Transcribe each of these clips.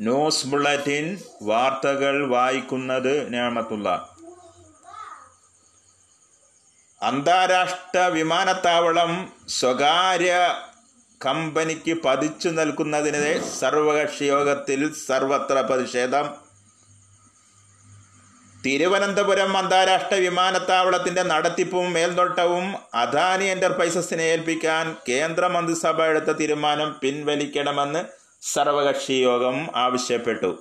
News bulletin വാർത്തകൾ വായിക്കുന്നത് ഞാമത്തുള്ള. അന്താരാഷ്ട്ര വിമാനത്താവളം സ്വകാര്യ കമ്പനിക്ക് പതിച്ചു നൽകുന്നതിനെ സർവകക്ഷി യോഗത്തിൽ സർവത്ര പ്രതിഷേധം. തിരുവനന്തപുരം അന്താരാഷ്ട്ര വിമാനത്താവളത്തിന്റെ നടത്തിപ്പും മേൽനോട്ടവും അദാനി എന്റർപ്രൈസസിനെ ഏൽപ്പിക്കാൻ കേന്ദ്ര മന്ത്രിസഭ എടുത്ത തീരുമാനം പിൻവലിക്കണമെന്ന് സർവകക്ഷി യോഗം ആവശ്യപ്പെട്ടു.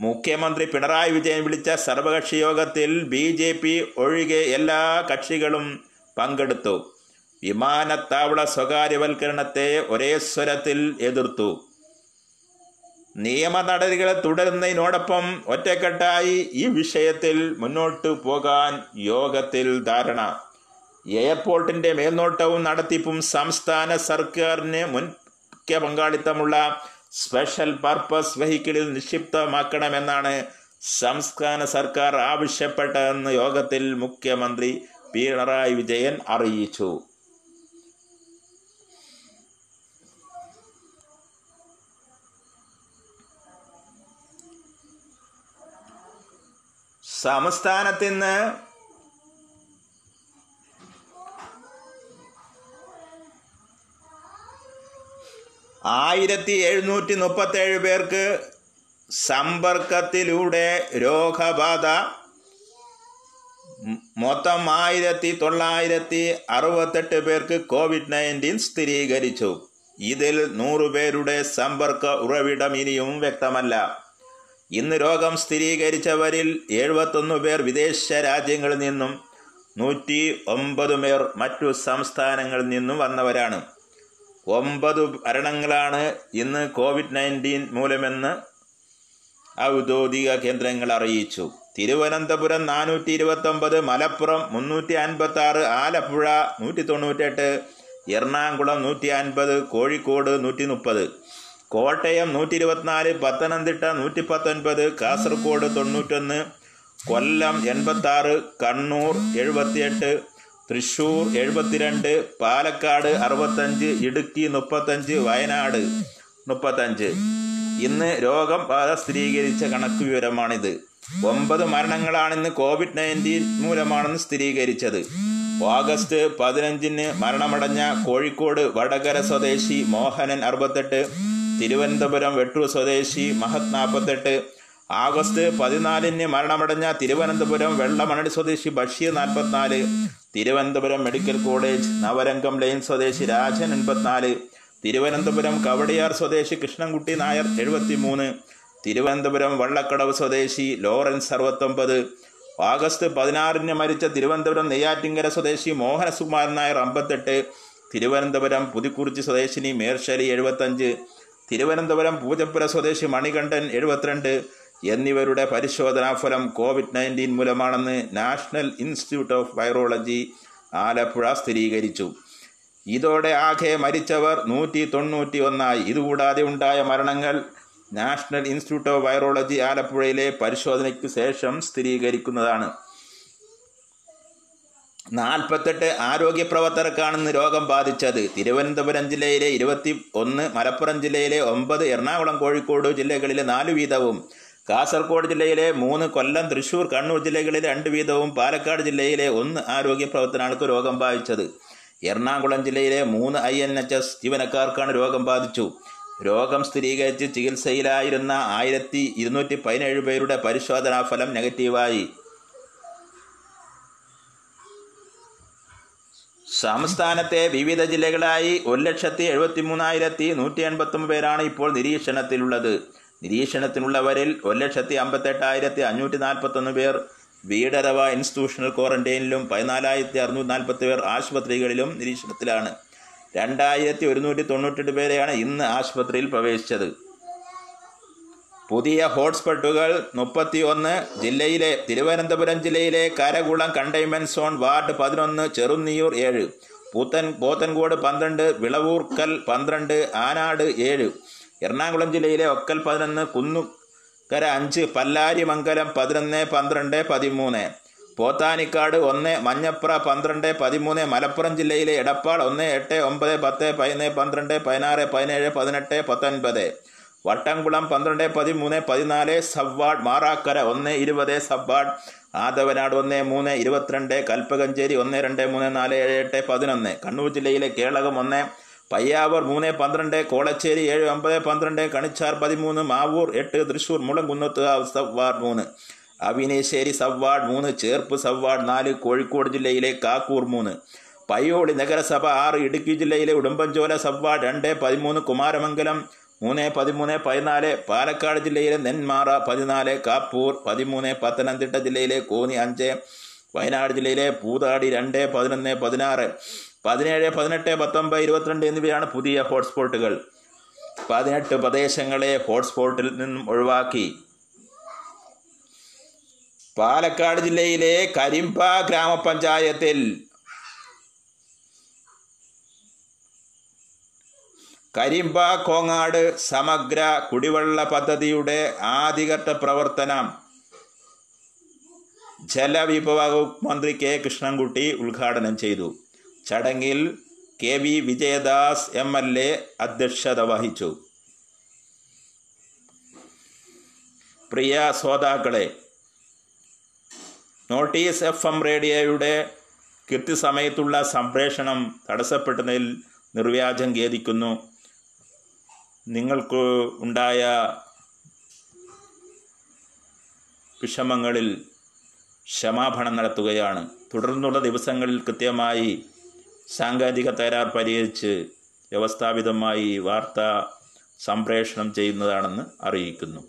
മുഖ്യമന്ത്രി പിണറായി വിജയൻ വിളിച്ച സർവകക്ഷി യോഗത്തിൽ ബി ജെ പി ഒഴികെ എല്ലാ കക്ഷികളും പങ്കെടുത്തു. വിമാനത്താവള സ്വകാര്യവൽക്കരണത്തെ ഒരേ സ്വരത്തിൽ എതിർത്തു. നിയമ നടപടികൾ തുടരുന്നതിനോടൊപ്പം ഒറ്റക്കെട്ടായി ഈ വിഷയത്തിൽ മുന്നോട്ട് പോകാൻ യോഗത്തിൽ ധാരണ. എയർപോർട്ടിന്റെ മേൽനോട്ടവും നടത്തിപ്പും സംസ്ഥാന സർക്കാരിന് മുഖ്യ പങ്കാളിത്തമുള്ള സ്പെഷ്യൽ പർപ്പസ് വെഹിക്കിളിൽ നിക്ഷിപ്തമാക്കണമെന്നാണ് സംസ്ഥാന സർക്കാർ ആവശ്യപ്പെട്ടതെന്ന് യോഗത്തിൽ മുഖ്യമന്ത്രി പിണറായി വിജയൻ അറിയിച്ചു. സംസ്ഥാനത്ത് ആയിരത്തി എഴുന്നൂറ്റി മുപ്പത്തേഴ് പേർക്ക് സമ്പർക്കത്തിലൂടെ രോഗബാധ. മൊത്തം ആയിരത്തി തൊള്ളായിരത്തി അറുപത്തെട്ട് പേർക്ക് കോവിഡ് നയന്റീൻ സ്ഥിരീകരിച്ചു. ഇതിൽ നൂറ് പേരുടെ സമ്പർക്ക ഉറവിടം ഇനിയും വ്യക്തമല്ല. ഇന്ന് രോഗം സ്ഥിരീകരിച്ചവരിൽ എഴുപത്തൊന്ന് പേർ വിദേശ രാജ്യങ്ങളിൽ നിന്നും നൂറ്റി ഒമ്പത് പേർ മറ്റു സംസ്ഥാനങ്ങളിൽ നിന്നും വന്നവരാണ്. ഒമ്പത് മരണങ്ങളാണ് ഇന്ന് കോവിഡ് നയന്റീൻ മൂലമെന്ന് ഔദ്യോഗിക കേന്ദ്രങ്ങൾ അറിയിച്ചു. തിരുവനന്തപുരം നാനൂറ്റി ഇരുപത്തൊമ്പത് മലപ്പുറം മുന്നൂറ്റി അൻപത്തി ആറ് ആലപ്പുഴ നൂറ്റി തൊണ്ണൂറ്റെട്ട് എറണാകുളം നൂറ്റി അൻപത് കോഴിക്കോട് നൂറ്റി മുപ്പത് കോട്ടയം നൂറ്റി ഇരുപത്തിനാല് പത്തനംതിട്ട നൂറ്റി പത്തൊൻപത് കാസർഗോഡ് തൊണ്ണൂറ്റൊന്ന് കൊല്ലം എൺപത്താറ് കണ്ണൂർ എഴുപത്തിയെട്ട് തൃശൂർ എഴുപത്തിരണ്ട് പാലക്കാട് അറുപത്തഞ്ച് ഇടുക്കി മുപ്പത്തഞ്ച് വയനാട് മുപ്പത്തഞ്ച്. ഇന്ന് രോഗം ബാധ സ്ഥിരീകരിച്ച കണക്ക് വിവരമാണിത്. ഒമ്പത് മരണങ്ങളാണ് ഇന്ന് കോവിഡ് നയന്റീൻ മൂലമാണെന്ന് സ്ഥിരീകരിച്ചത്. ഓഗസ്റ്റ് പതിനഞ്ചിന് മരണമടഞ്ഞ കോഴിക്കോട് വടകര സ്വദേശി മോഹനൻ അറുപത്തെട്ട് തിരുവനന്തപുരം വെട്ടൂർ സ്വദേശി മഹത് നാൽപ്പത്തെട്ട് ആഗസ്റ്റ് പതിനാലിന് മരണമടഞ്ഞ തിരുവനന്തപുരം വെള്ളമണടി സ്വദേശി ബഷീർ നാൽപ്പത്തിനാല് Thiruvananthapuram medical college Navarangam lane സ്വദേശി രാജൻ എൺപത്തിനാല് തിരുവനന്തപുരം കവടിയാർ സ്വദേശി കൃഷ്ണൻകുട്ടി നായർ എഴുപത്തിമൂന്ന് തിരുവനന്തപുരം വള്ളക്കടവ് സ്വദേശി ലോറൻസ് അറുപത്തൊമ്പത് ആഗസ്റ്റ് പതിനാറിന് മരിച്ച തിരുവനന്തപുരം നെയ്യാറ്റിങ്കര സ്വദേശി മോഹനസുകുമാരൻ നായർ അമ്പത്തെട്ട് തിരുവനന്തപുരം പുതുക്കുറിച്ചി സ്വദേശിനി മേർശലി എഴുപത്തഞ്ച് തിരുവനന്തപുരം പൂജപ്പുര സ്വദേശി മണികണ്ഠൻ എഴുപത്തിരണ്ട് എന്നിവരുടെ പരിശോധനാഫലം കോവിഡ് നയന്റീൻ മൂലമാണെന്ന് national institute of virology Alappuzha സ്ഥിരീകരിച്ചു. ഇതോടെ ആകെ മരിച്ചവർ നൂറ്റി തൊണ്ണൂറ്റി ഒന്നായി ഇതുകൂടാതെ ഉണ്ടായ മരണങ്ങൾ നാഷണൽ ഇൻസ്റ്റിറ്റ്യൂട്ട് ഓഫ് വൈറോളജി ആലപ്പുഴയിലെ പരിശോധനയ്ക്ക് ശേഷം സ്ഥിരീകരിക്കുന്നതാണ്. നാൽപ്പത്തെട്ട് ആരോഗ്യ പ്രവർത്തകർക്കാണ് ഇന്ന് രോഗം ബാധിച്ചത്. തിരുവനന്തപുരം ജില്ലയിലെ ഇരുപത്തി ഒന്ന് മലപ്പുറം ജില്ലയിലെ ഒമ്പത് എറണാകുളം കോഴിക്കോട് ജില്ലകളിലെ നാലു വീതവും കാസർഗോഡ് ജില്ലയിലെ മൂന്ന് കൊല്ലം തൃശൂർ കണ്ണൂർ ജില്ലകളിൽ രണ്ട് വീതവും പാലക്കാട് ജില്ലയിലെ ഒന്ന് ആരോഗ്യ പ്രവർത്തനങ്ങൾക്ക് രോഗം ബാധിച്ചത്. എറണാകുളം ജില്ലയിലെ മൂന്ന് ഐ എൻ എച്ച് എസ് ജീവനക്കാർക്കാണ് രോഗം ബാധിച്ചു. രോഗം സ്ഥിരീകരിച്ച് ചികിത്സയിലായിരുന്ന ആയിരത്തി ഇരുന്നൂറ്റി പതിനേഴ് പേരുടെ പരിശോധനാ ഫലം നെഗറ്റീവായി. സംസ്ഥാനത്തെ വിവിധ ജില്ലകളായി ഒരു ലക്ഷത്തി എഴുപത്തി മൂന്നായിരത്തി നൂറ്റി എൺപത്തൊമ്പത് പേരാണ് ഇപ്പോൾ നിരീക്ഷണത്തിലുള്ളത്. നിരീക്ഷണത്തിനുള്ളവരിൽ ഒരു ലക്ഷത്തി അമ്പത്തെട്ടായിരത്തി അഞ്ഞൂറ്റി നാൽപ്പത്തൊന്ന് പേർ വീടരവ ഇൻസ്റ്റിറ്റ്യൂഷണൽ ക്വാറന്റൈനിലും പതിനാലായിരത്തി അറുന്നൂറ്റി നാൽപ്പത്തി പേർ ആശുപത്രികളിലും നിരീക്ഷണത്തിലാണ്. രണ്ടായിരത്തി ഒരുന്നൂറ്റി തൊണ്ണൂറ്റെട്ട് പേരെയാണ് ഇന്ന് ആശുപത്രിയിൽ പ്രവേശിച്ചത്. പുതിയ ഹോട്ട്സ്പോട്ടുകൾ മുപ്പത്തി ഒന്ന് ജില്ലയിലെ തിരുവനന്തപുരം ജില്ലയിലെ കരകുളം കണ്ടെയ്ൻമെന്റ് സോൺ വാർഡ് പതിനൊന്ന് ചെറുന്നിയൂർ ഏഴ് പൂത്തൻ പോത്തൻകോട് പന്ത്രണ്ട് വിളവൂർക്കൽ പന്ത്രണ്ട് ആനാട് ഏഴ് എറണാകുളം ജില്ലയിലെ ഒക്കൽ പതിനൊന്ന് കുന്നുകര അഞ്ച് പല്ലാരിമംഗലം പതിനൊന്ന് പന്ത്രണ്ട് പതിമൂന്ന്. പോത്താനിക്കാട് ഒന്ന് മഞ്ഞപ്ര പന്ത്രണ്ട് പതിമൂന്ന്. മലപ്പുറം ജില്ലയിലെ എടപ്പാൾ ഒന്ന് എട്ട് ഒമ്പത് പത്ത് പതിനൊന്ന് പന്ത്രണ്ട് പതിനാറ് പതിനേഴ് പതിനെട്ട് പത്തൊൻപത്. വട്ടംകുളം പന്ത്രണ്ട് പതിമൂന്ന് പതിനാല്. സബ്വാർഡ് മാറാക്കര ഒന്ന് ഇരുപത്. സബ്വാർഡ് ആദവനാട് ഒന്ന് മൂന്ന് ഇരുപത്തിരണ്ട്. കൽപ്പകഞ്ചേരി ഒന്ന് രണ്ട് മൂന്ന് നാല് ഏഴ് എട്ട് പതിനൊന്ന്. കണ്ണൂർ ജില്ലയിലെ കേളകം ഒന്ന് പയ്യാവൂർ മൂന്ന് പന്ത്രണ്ട് കോളച്ചേരി ഏഴ് ഒമ്പത് പന്ത്രണ്ട് കണിച്ചാർ പതിമൂന്ന് മാവൂർ എട്ട് തൃശൂർ മുളങ്കുന്നത്ത് സബ് വാർഡ് മൂന്ന് അവിനേശ്ശേരി സബ് വാർഡ് മൂന്ന് ചേർപ്പ് സബ് വാർഡ് നാല് കോഴിക്കോട് ജില്ലയിലെ കാക്കൂർ മൂന്ന് പയ്യോളി നഗരസഭ ആറ് ഇടുക്കി ജില്ലയിലെ ഉടുമ്പൻചോല സബ് വാർഡ് രണ്ട് പതിമൂന്ന് കുമാരമംഗലം മൂന്ന് പതിമൂന്ന് പതിനാല് പാലക്കാട് ജില്ലയിലെ നെന്മാറ പതിനാല് കാപ്പൂർ പതിമൂന്ന് പത്തനംതിട്ട ജില്ലയിലെ കോന്നി അഞ്ച് വയനാട് ജില്ലയിലെ പൂതാടി രണ്ട് പതിനൊന്ന് പതിനാറ് പതിനേഴ് പതിനെട്ട് പത്തൊമ്പത് ഇരുപത്തിരണ്ട് എന്നിവയാണ് പുതിയ ഹോട്ട്സ്പോട്ടുകൾ. പതിനെട്ട് പ്രദേശങ്ങളെ ഹോട്ട്സ്പോട്ടിൽ നിന്നും ഒഴിവാക്കി. പാലക്കാട് ജില്ലയിലെ കരിമ്പ ഗ്രാമപഞ്ചായത്തിൽ കരിമ്പ കോങ്ങാട് സമഗ്ര കുടിവെള്ള പദ്ധതിയുടെ ആദ്യഘട്ട പ്രവർത്തനം ജലവിഭവ മന്ത്രി കെ കൃഷ്ണൻകുട്ടി ഉദ്ഘാടനം ചെയ്തു. ചടങ്ങിൽ K V Vijayadas M L A അധ്യക്ഷത വഹിച്ചു. പ്രിയ ശ്രോതാക്കളെ നോട്ടീസ് എഫ് എം റേഡിയോയുടെ കൃത്യസമയത്തുള്ള സംപ്രേഷണം തടസ്സപ്പെട്ടതിൽ നിർവ്യാജം ഖേദിക്കുന്നു. നിങ്ങൾക്ക് ഉണ്ടായ വിഷമങ്ങളിൽ ക്ഷമാപണം നടത്തുകയാണ്. തുടർന്നുള്ള ദിവസങ്ങളിൽ കൃത്യമായി സാങ്കേതിക തകരാർ പരിഹരിച്ച് വ്യവസ്ഥാപിതമായി വാർത്ത സംപ്രേഷണം ചെയ്യുന്നതാണെന്ന് അറിയിക്കുന്നു.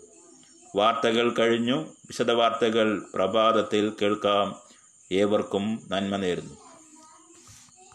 വാർത്തകൾ കഴിഞ്ഞു. വിശദവാർത്തകൾ പ്രഭാതത്തിൽ കേൾക്കാം. ഏവർക്കും നന്മ നേരുന്നു.